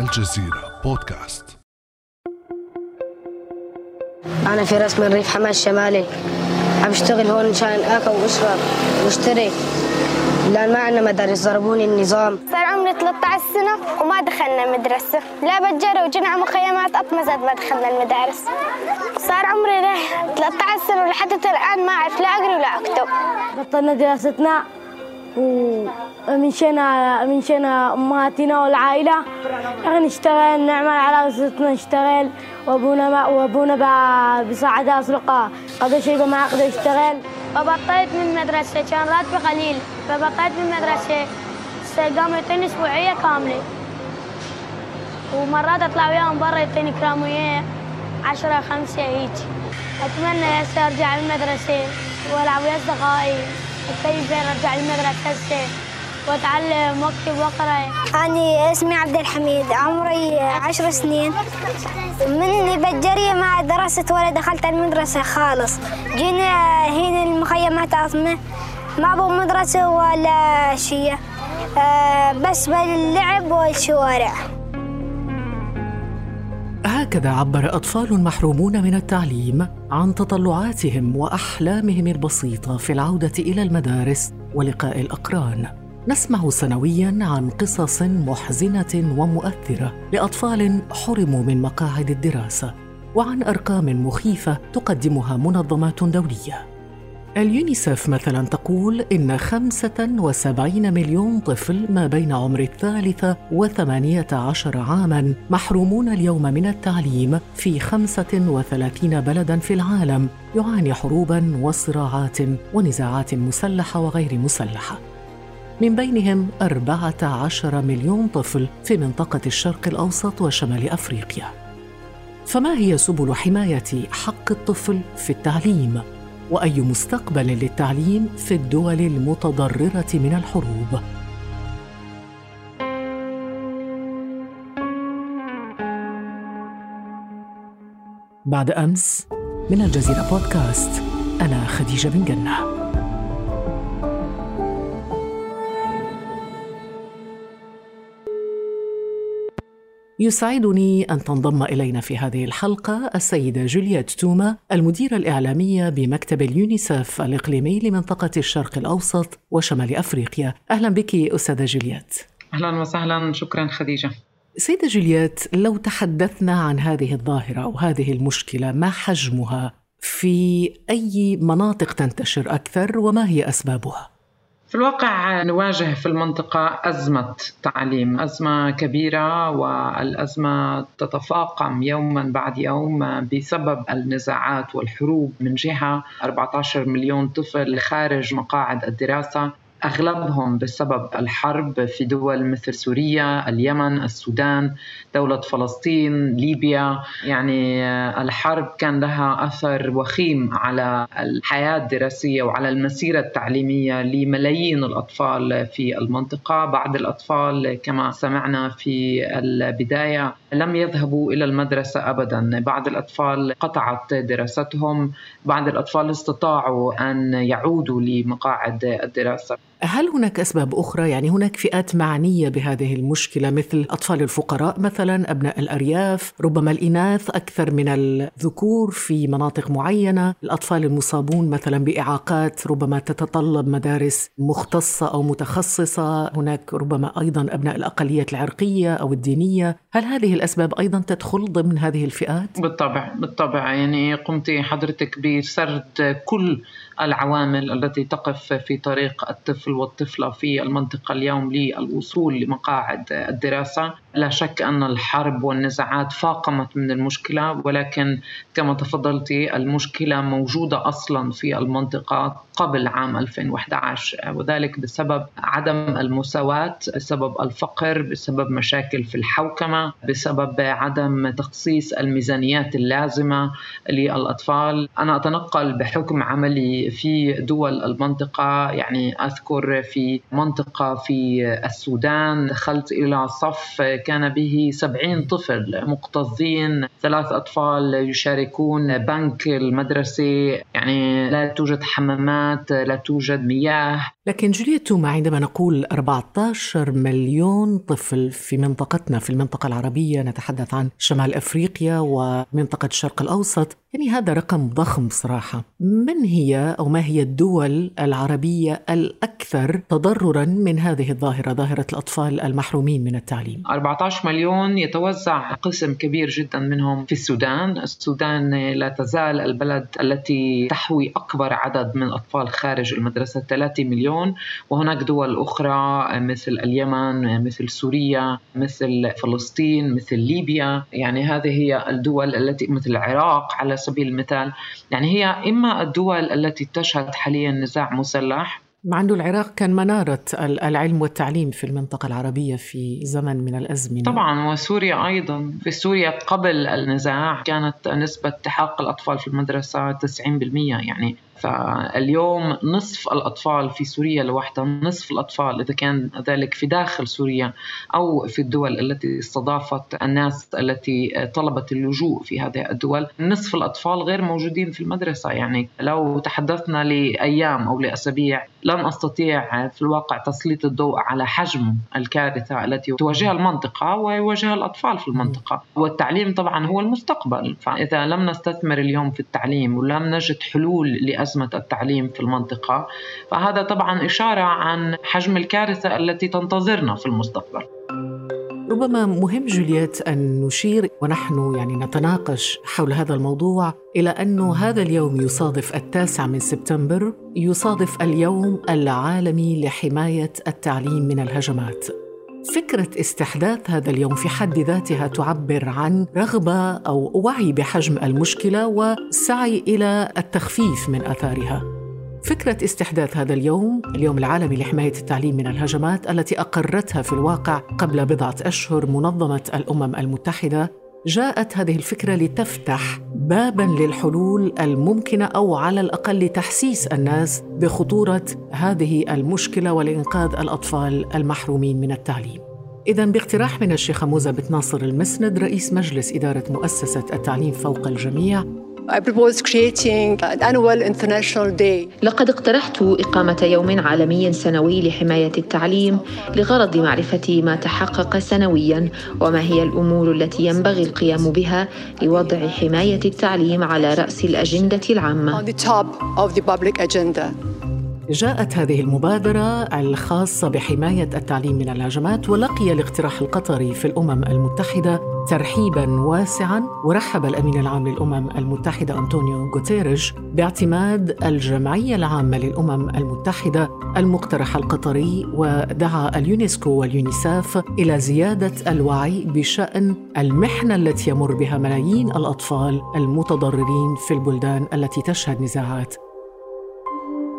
الجزيرة بودكاست. أنا فراس من ريف حماة الشمالي عم اشتغل هون مشان آكل وأشرب وأشتري. لأن ما عندنا مدارس ضربوني النظام. صار عمري 13 سنة وما دخلنا مدرسة لا بتجرى وجينا مخيمات أطمزت ما دخلنا المدارس. صار عمري 13 سنة ولحد الآن ما أعرف لا أقرأ ولا أكتب. بطلنا دراستنا ومشينا مشينا أمهاتنا والعائلة. يعني نشتغل نعمل على قصتنا نشتغل. وأبونا ما وأبونا بساعد أسرقه. قضى شيء ما أقدر اشتغل فبطلت من المدرسة كان راتبي قليل. فبطلت من المدرسة قاموا يعطيني أسبوعية كاملة. ومرات أطلع وياهم برا يعطيني كرام وياه. عشرة خمسة هيك. أتمنى هسه أرجع المدرسة وألعب ويا أصدقائي. كيف أرجع المدرسة هسه. وأتعلم وأكتب وأقرأ. أنا اسمي عبد الحميد عمري عشر سنين. مني بجري ما درست ولا دخلت المدرسة خالص. جينا هنا المخيمات عاصمة ما أبو مدرسة ولا شيء. أه بس باللعب والشوارع. هكذا عبر أطفال محرومون من التعليم عن تطلعاتهم وأحلامهم البسيطة في العودة إلى المدارس ولقاء الأقران. نسمع سنويا عن قصص محزنة ومؤثرة لأطفال حرموا من مقاعد الدراسة وعن أرقام مخيفة تقدمها منظمات دولية. اليونيسف مثلا تقول إن 75 مليون طفل ما بين عمر الثالثة وثمانية عشر عاماً محرومون اليوم من التعليم في 35 بلداً في العالم يعاني حروباً وصراعات ونزاعات مسلحة وغير مسلحة. من بينهم 14 مليون طفل في منطقة الشرق الأوسط وشمال أفريقيا. فما هي سبل حماية حق الطفل في التعليم؟ وأي مستقبل للتعليم في الدول المتضررة من الحروب؟ بعد أمس من الجزيرة بودكاست أنا خديجة بن جنة. يسعدني أن تنضم إلينا في هذه الحلقة السيدة جولييت توما المديرة الإعلامية بمكتب اليونيسف الإقليمي لمنطقة الشرق الأوسط وشمال أفريقيا. أهلا بك أستاذة جولييت. أهلا وسهلا شكرا خديجة. سيدة جولييت لو تحدثنا عن هذه الظاهرة أو هذه المشكلة ما حجمها؟ في أي مناطق تنتشر أكثر وما هي أسبابها؟ في الواقع نواجه في المنطقة أزمة تعليم أزمة كبيرة والأزمة تتفاقم يوما بعد يوم بسبب النزاعات والحروب من جهة. 14 مليون طفل خارج مقاعد الدراسة. أغلبهم بسبب الحرب في دول مثل سوريا، اليمن، السودان، دولة فلسطين، ليبيا، يعني الحرب كان لها أثر وخيم على الحياة الدراسية وعلى المسيرة التعليمية لملايين الأطفال في المنطقة، بعض الأطفال كما سمعنا في البداية لم يذهبوا إلى المدرسة ابدا، بعض الأطفال قطعت دراستهم، بعض الأطفال استطاعوا أن يعودوا لمقاعد الدراسة. هل هناك أسباب أخرى؟ يعني هناك فئات معنية بهذه المشكلة مثل أطفال الفقراء مثلا أبناء الأرياف ربما الإناث أكثر من الذكور في مناطق معينة الأطفال المصابون مثلا بإعاقات ربما تتطلب مدارس مختصة أو متخصصة هناك ربما أيضا أبناء الأقليات العرقية أو الدينية. هل هذه الأسباب أيضا تدخل ضمن هذه الفئات؟ بالطبع بالطبع. يعني قمت حضرتك بسرد كل العوامل التي تقف في طريق الطفل والطفله في المنطقة اليوم للوصول لمقاعد الدراسة، لا شك أن الحرب والنزاعات فاقمت من المشكلة ولكن كما تفضلتي المشكلة موجودة أصلا في المنطقة قبل عام 2011 وذلك بسبب عدم المساواة، بسبب الفقر، بسبب مشاكل في الحوكمة، بسبب عدم تخصيص الميزانيات اللازمة للأطفال، أنا أتنقل بحكم عملي في دول المنطقة يعني أذكر أذكر في منطقة في السودان دخلت إلى صف كان به سبعين طفل مكتظين ثلاث أطفال يشاركون بنك المدرسة. يعني لا توجد حمامات لا توجد مياه. لكن جولييت توما عندما نقول 14 مليون طفل في منطقتنا في المنطقة العربية نتحدث عن شمال أفريقيا ومنطقة الشرق الأوسط يعني هذا رقم ضخم صراحة. من هي أو ما هي الدول العربية الأكثر تضررا من هذه الظاهرة ظاهرة الأطفال المحرومين من التعليم. 14 مليون يتوزع قسم كبير جدا منهم في السودان. السودان لا تزال البلد التي تحوي أكبر عدد من الأطفال خارج المدرسة 3 مليون. وهناك دول أخرى مثل اليمن مثل سوريا مثل فلسطين مثل ليبيا. يعني هذه هي الدول التي مثل العراق على سبيل المثال. يعني هي إما الدول التي تشهد حاليا نزاع مسلح مع أنه العراق كان منارة العلم والتعليم في المنطقة العربية في زمن من الأزمنة. طبعا وسوريا أيضا. في سوريا قبل النزاع كانت نسبة التحاق الأطفال في المدرسة 90% يعني فاليوم نصف الأطفال في سوريا لوحدها نصف الأطفال إذا كان ذلك في داخل سوريا أو في الدول التي استضافت الناس التي طلبت اللجوء في هذه الدول. نصف الأطفال غير موجودين في المدرسة. يعني لو تحدثنا لأيام أو لأسابيع لن أستطيع في الواقع تسليط الضوء على حجم الكارثة التي تواجهها المنطقة ويواجهها الأطفال في المنطقة. والتعليم طبعا هو المستقبل. فإذا لم نستثمر اليوم في التعليم ولم نجد حلول لأزمة التعليم في المنطقة. فهذا طبعا إشارة عن حجم الكارثة التي تنتظرنا في المستقبل. ربما مهم جولييت أن نشير ونحن يعني نتناقش حول هذا الموضوع إلى أن هذا اليوم يصادف التاسع من سبتمبر يصادف اليوم العالمي لحماية التعليم من الهجمات. فكرة استحداث هذا اليوم في حد ذاتها تعبر عن رغبة أو وعي بحجم المشكلة وسعي إلى التخفيف من آثارها. فكرة استحداث هذا اليوم اليوم العالمي لحماية التعليم من الهجمات التي أقرتها في الواقع قبل بضعة أشهر منظمة الأمم المتحدة جاءت هذه الفكرة لتفتح بابا للحلول الممكنة أو على الأقل لتحسيس الناس بخطورة هذه المشكلة ولإنقاذ الأطفال المحرومين من التعليم. إذا باقتراح من الشيخة موزة بن ناصر المسند رئيس مجلس إدارة مؤسسة التعليم فوق الجميع I propose creating an annual international day. لقد اقترحت إقامة يوم عالمي سنوي لحماية التعليم لغرض معرفة ما تحقق سنويا وما هي الأمور التي ينبغي القيام بها لوضع حماية التعليم على رأس الأجندة العامة. On the top of the public agenda. جاءت هذه المبادرة الخاصة بحماية التعليم من الهجمات ولقي الاقتراح القطري في الأمم المتحدة ترحيبا واسعا. ورحب الأمين العام للأمم المتحدة أنطونيو غوتيريش باعتماد الجمعية العامة للأمم المتحدة المقترح القطري ودعا اليونسكو واليونيساف إلى زيادة الوعي بشأن المحنة التي يمر بها ملايين الأطفال المتضررين في البلدان التي تشهد نزاعات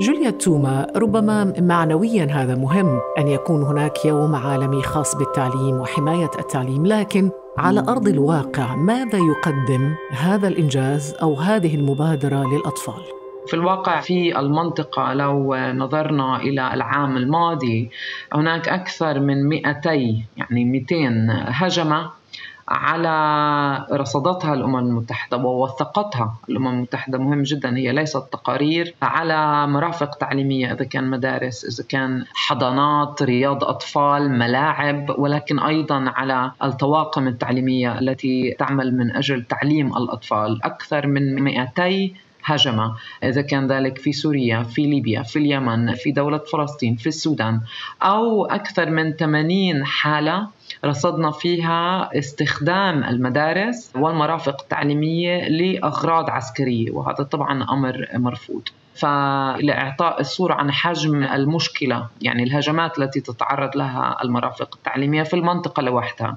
جوليا توما ربما معنويا هذا مهم أن يكون هناك يوم عالمي خاص بالتعليم وحماية التعليم لكن على أرض الواقع ماذا يقدم هذا الإنجاز أو هذه المبادرة للأطفال؟ في الواقع في المنطقة لو نظرنا إلى العام الماضي هناك أكثر من 200 يعني 200 هجمة على رصدتها الأمم المتحدة ووثقتها الأمم المتحدة. مهم جدا هي ليست تقارير على مرافق تعليمية إذا كان مدارس إذا كان حضانات رياض أطفال ملاعب ولكن أيضا على الطواقم التعليمية التي تعمل من أجل تعليم الأطفال. أكثر من 200 هجمة. إذا كان ذلك في سوريا في ليبيا في اليمن في دولة فلسطين في السودان أو أكثر من 80 حالة رصدنا فيها استخدام المدارس والمرافق التعليمية لأغراض عسكرية وهذا طبعا أمر مرفوض. فلإعطاء الصورة عن حجم المشكلة يعني الهجمات التي تتعرض لها المرافق التعليمية في المنطقة لوحدها.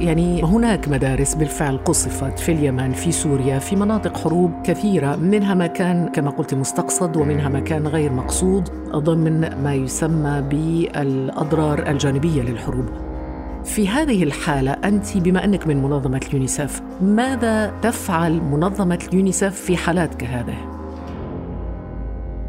يعني هناك مدارس بالفعل قصفت في اليمن في سوريا في مناطق حروب كثيرة منها ما كان كما قلت مستقصد ومنها ما كان غير مقصود ضمن ما يسمى بالأضرار الجانبية للحروب في هذه الحالة أنت بما أنك من منظمة اليونيسف ماذا تفعل منظمة اليونيسف في حالات كهذه؟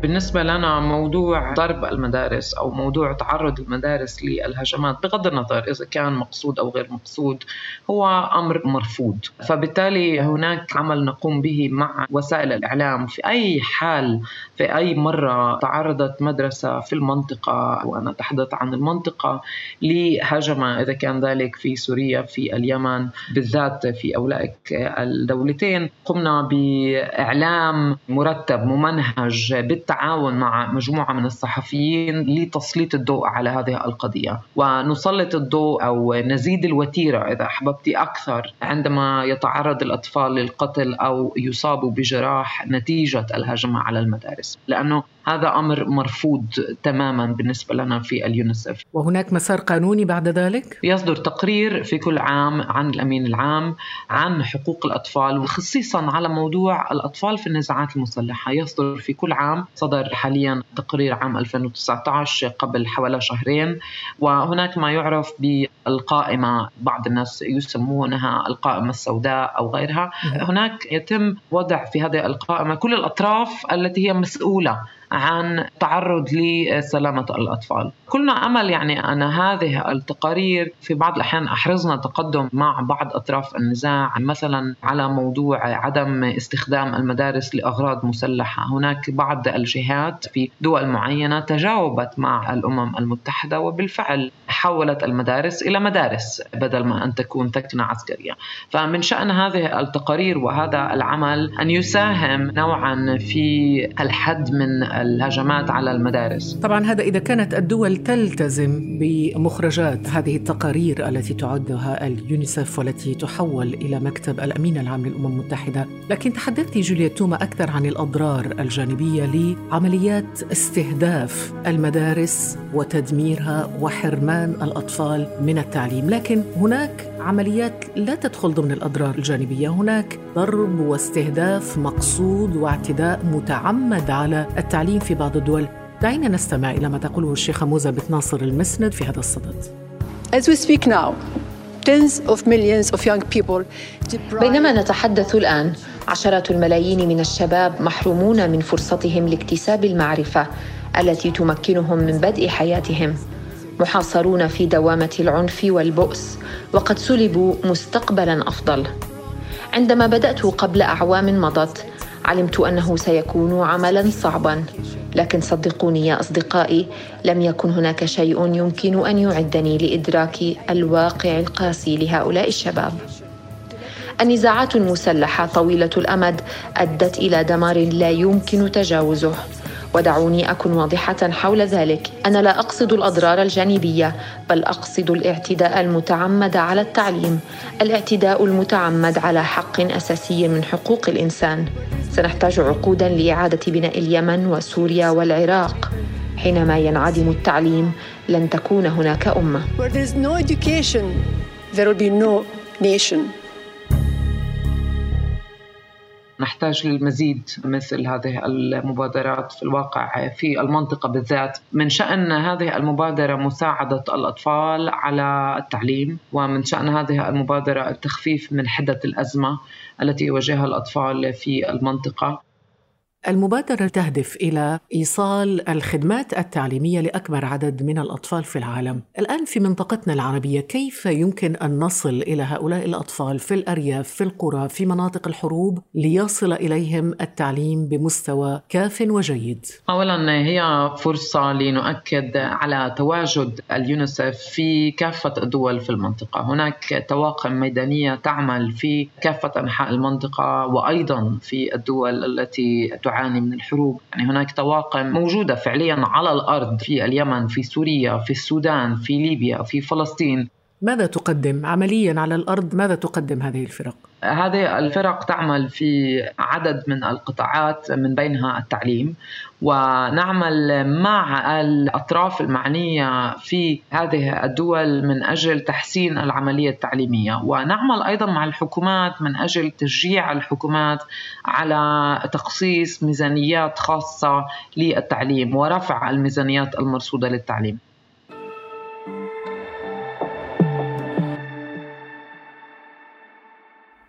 بالنسبة لنا موضوع ضرب المدارس أو موضوع تعرض المدارس للهجمات بغض النظر إذا كان مقصود أو غير مقصود هو أمر مرفوض. فبالتالي هناك عمل نقوم به مع وسائل الإعلام في أي حال في أي مرة تعرضت مدرسة في المنطقة وأنا أتحدث عن المنطقة لهجمة إذا كان ذلك في سوريا في اليمن بالذات في أولئك الدولتين قمنا بإعلام مرتب ممنهج بالتعليم بالتعاون مع مجموعة من الصحفيين لتسليط الضوء على هذه القضية. ونسلط الضوء أو نزيد الوتيرة إذا أحببتي أكثر عندما يتعرض الأطفال للقتل أو يصابوا بجراح نتيجة الهجمة على المدارس. لأنه هذا أمر مرفوض تماما بالنسبة لنا في اليونيسف وهناك مسار قانوني بعد ذلك؟ يصدر تقرير في كل عام عن الأمين العام عن حقوق الأطفال وخصيصا على موضوع الأطفال في النزاعات المسلحة. يصدر في كل عام صدر حاليا تقرير عام 2019 قبل حوالي شهرين وهناك ما يعرف بالقائمة. بعض الناس يسمونها القائمة السوداء أو غيرها. هناك يتم وضع في هذه القائمة كل الأطراف التي هي مسؤولة عن تعرض لسلامة الأطفال. كلنا أمل يعني أن هذه التقارير في بعض الأحيان أحرزنا تقدم مع بعض أطراف النزاع مثلا على موضوع عدم استخدام المدارس لأغراض مسلحة. هناك بعض الجهات في دول معينة تجاوبت مع الأمم المتحدة وبالفعل حولت المدارس إلى مدارس بدل ما أن تكون ثكنة عسكرية. فمن شأن هذه التقارير وهذا العمل أن يساهم نوعا في الحد من الهجمات على المدارس. طبعا هذا إذا كانت الدول تلتزم بمخرجات هذه التقارير التي تعدها اليونيسف والتي تحول إلى مكتب الأمين العام للأمم المتحدة. لكن تحدثتي جوليا توما أكثر عن الأضرار الجانبية لعمليات استهداف المدارس وتدميرها وحرمان الأطفال من التعليم. لكن هناك عمليات لا تدخل ضمن الأضرار الجانبية. هناك ضرب واستهداف مقصود واعتداء متعمد على التعليم في بعض الدول. دعينا نستمع إلى ما تقوله الشيخة موزة بنت ناصر المسند في هذا الصدد. As we speak now, tens of millions of young people بينما نتحدث الآن عشرات الملايين من الشباب محرومون من فرصتهم لاكتساب المعرفة التي تمكنهم من بدء حياتهم. محاصرون في دوامة العنف والبؤس وقد سلبوا مستقبلا أفضل. عندما بدأت قبل أعوام مضت علمت أنه سيكون عملا صعبا. لكن صدقوني يا أصدقائي لم يكن هناك شيء يمكن أن يعدني لإدراك الواقع القاسي لهؤلاء الشباب. النزاعات المسلحة طويلة الأمد أدت إلى دمار لا يمكن تجاوزه. ودعوني أكن واضحة حول ذلك. أنا لا أقصد الأضرار الجانبية بل أقصد الاعتداء المتعمد على التعليم الاعتداء المتعمد على حق أساسي من حقوق الإنسان. سنحتاج عقودا لإعادة بناء اليمن وسوريا والعراق. حينما ينعدم التعليم لن تكون هناك أمة. Where there is no education, there will be no nation. نحتاج للمزيد مثل هذه المبادرات في الواقع في المنطقة بالذات. من شأن هذه المبادرة مساعدة الأطفال على التعليم ومن شأن هذه المبادرة التخفيف من حدة الأزمة التي يواجهها الأطفال في المنطقة. المبادرة تهدف إلى إيصال الخدمات التعليمية لأكبر عدد من الأطفال في العالم. الآن في منطقتنا العربية كيف يمكن أن نصل إلى هؤلاء الأطفال في الأرياف، في القرى، في مناطق الحروب ليصل إليهم التعليم بمستوى كاف وجيد؟ أولا هي فرصة لنؤكد على تواجد اليونيسف في كافة الدول في المنطقة. هناك طواقم ميدانية تعمل في كافة أنحاء المنطقة وأيضا في الدول التي تعاني من الحروب. يعني هناك طواقم موجودة فعليا على الأرض في اليمن في سوريا في السودان في ليبيا في فلسطين. ماذا تقدم عمليا على الأرض؟ ماذا تقدم هذه الفرق؟ هذه الفرق تعمل في عدد من القطاعات من بينها التعليم ونعمل مع الأطراف المعنية في هذه الدول من أجل تحسين العملية التعليمية. ونعمل أيضا مع الحكومات من أجل تشجيع الحكومات على تخصيص ميزانيات خاصة للتعليم ورفع الميزانيات المرصودة للتعليم.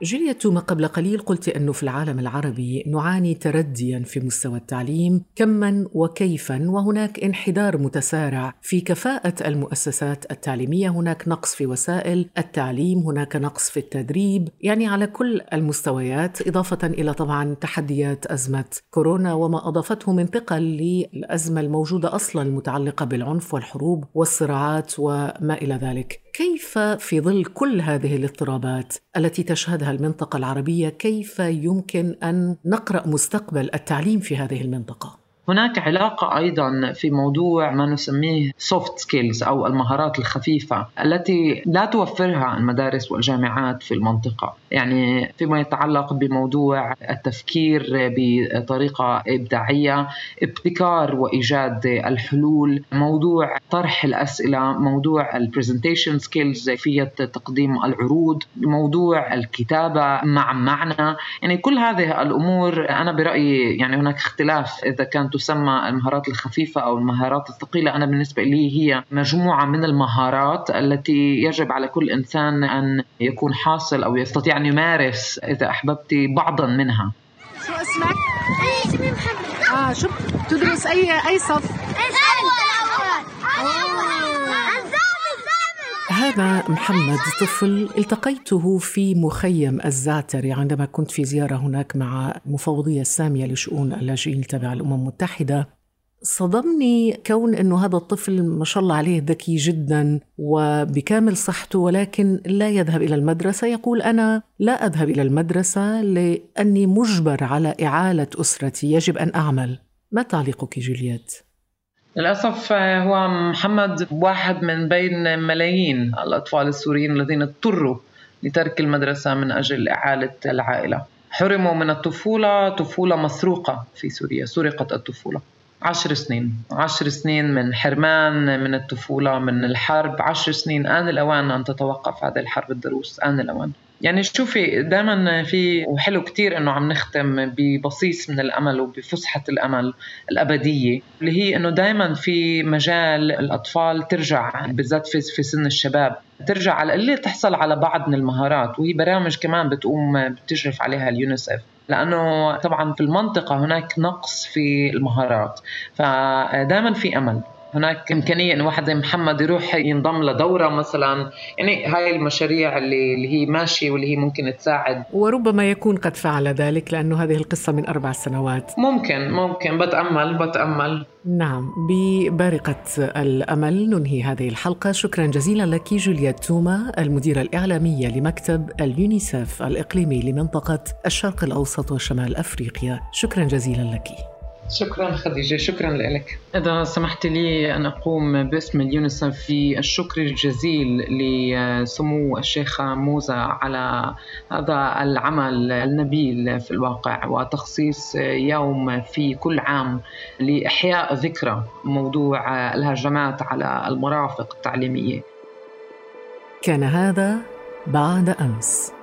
جيليا ما قبل قليل قلت أنه في العالم العربي نعاني ترديا في مستوى التعليم كما وكيفا وهناك انحدار متسارع في كفاءة المؤسسات التعليمية. هناك نقص في وسائل التعليم هناك نقص في التدريب يعني على كل المستويات إضافة إلى طبعا تحديات أزمة كورونا وما أضافته من ثقل للأزمة الموجودة أصلا المتعلقة بالعنف والحروب والصراعات وما إلى ذلك. كيف في ظل كل هذه الاضطرابات التي تشهدها المنطقة العربية كيف يمكن أن نقرأ مستقبل التعليم في هذه المنطقة؟ هناك علاقة أيضا في موضوع ما نسميه soft skills أو المهارات الخفيفة التي لا توفرها المدارس والجامعات في المنطقة. يعني فيما يتعلق بموضوع التفكير بطريقة إبداعية ابتكار وإيجاد الحلول موضوع طرح الأسئلة موضوع ال presentation skills كيفية تقديم العروض موضوع الكتابة مع معنى. يعني كل هذه الأمور أنا برأيي يعني هناك اختلاف إذا كانت تسمى المهارات الخفيفة أو المهارات الثقيلة أنا بالنسبة لي هي مجموعة من المهارات التي يجب على كل إنسان أن يكون حاصل أو يستطيع أن يمارس إذا أحببت بعضا منها شو اسمك؟ اسمي محمد آه شو تدرس اي اي صف؟ هذا محمد طفل التقيته في مخيم الزعتري عندما كنت في زيارة هناك مع مفوضية السامية لشؤون اللاجئين تبع الأمم المتحدة. صدمني كون إنه هذا الطفل ما شاء الله عليه ذكي جدا وبكامل صحته ولكن لا يذهب إلى المدرسة. يقول أنا لا أذهب إلى المدرسة لأني مجبر على إعالة أسرتي يجب أن أعمل. ما تعليقك جولييت؟ للأسف هو محمد واحد من بين ملايين الأطفال السوريين الذين اضطروا لترك المدرسة من أجل إعالة العائلة. حرموا من الطفولة طفولة مسروقة في سوريا سرقت الطفولة. عشر سنين عشر سنين من حرمان من الطفولة من الحرب. عشر سنين آن الأوان أن تتوقف هذه الحرب الدروس آن الأوان. يعني شوفي دائما في وحلو كتير إنه عم نختم ببصيص من الأمل وبفسحة الأمل الأبدية اللي هي إنه دائما في مجال الأطفال ترجع بالذات في سن الشباب ترجع على اللي تحصل على بعض من المهارات وهي برامج كمان بتقوم بتشرف عليها اليونيسف لأنه طبعا في المنطقة هناك نقص في المهارات فدائما في أمل. هناك إمكانية إنه واحد زي محمد يروح ينضم لدورة مثلا. يعني هاي المشاريع اللي, اللي هي ماشية واللي هي ممكن تساعد. وربما يكون قد فعل ذلك لأنه هذه القصة من أربع سنوات. ممكن ممكن. بتأمل بتأمل. نعم ببارقة الأمل ننهي هذه الحلقة. شكرا جزيلا لك جوليا توما المديرة الإعلامية لمكتب اليونيسف الإقليمي لمنطقة الشرق الأوسط وشمال أفريقيا. شكرا جزيلا لك. شكرا خديجة شكرا لك. إذا سمحت لي أن أقوم باسم اليونيسف في الشكر الجزيل لسمو الشيخة موزة على هذا العمل النبيل في الواقع وتخصيص يوم في كل عام لإحياء ذكرى موضوع الهجمات على المرافق التعليمية. كان هذا بعد أمس.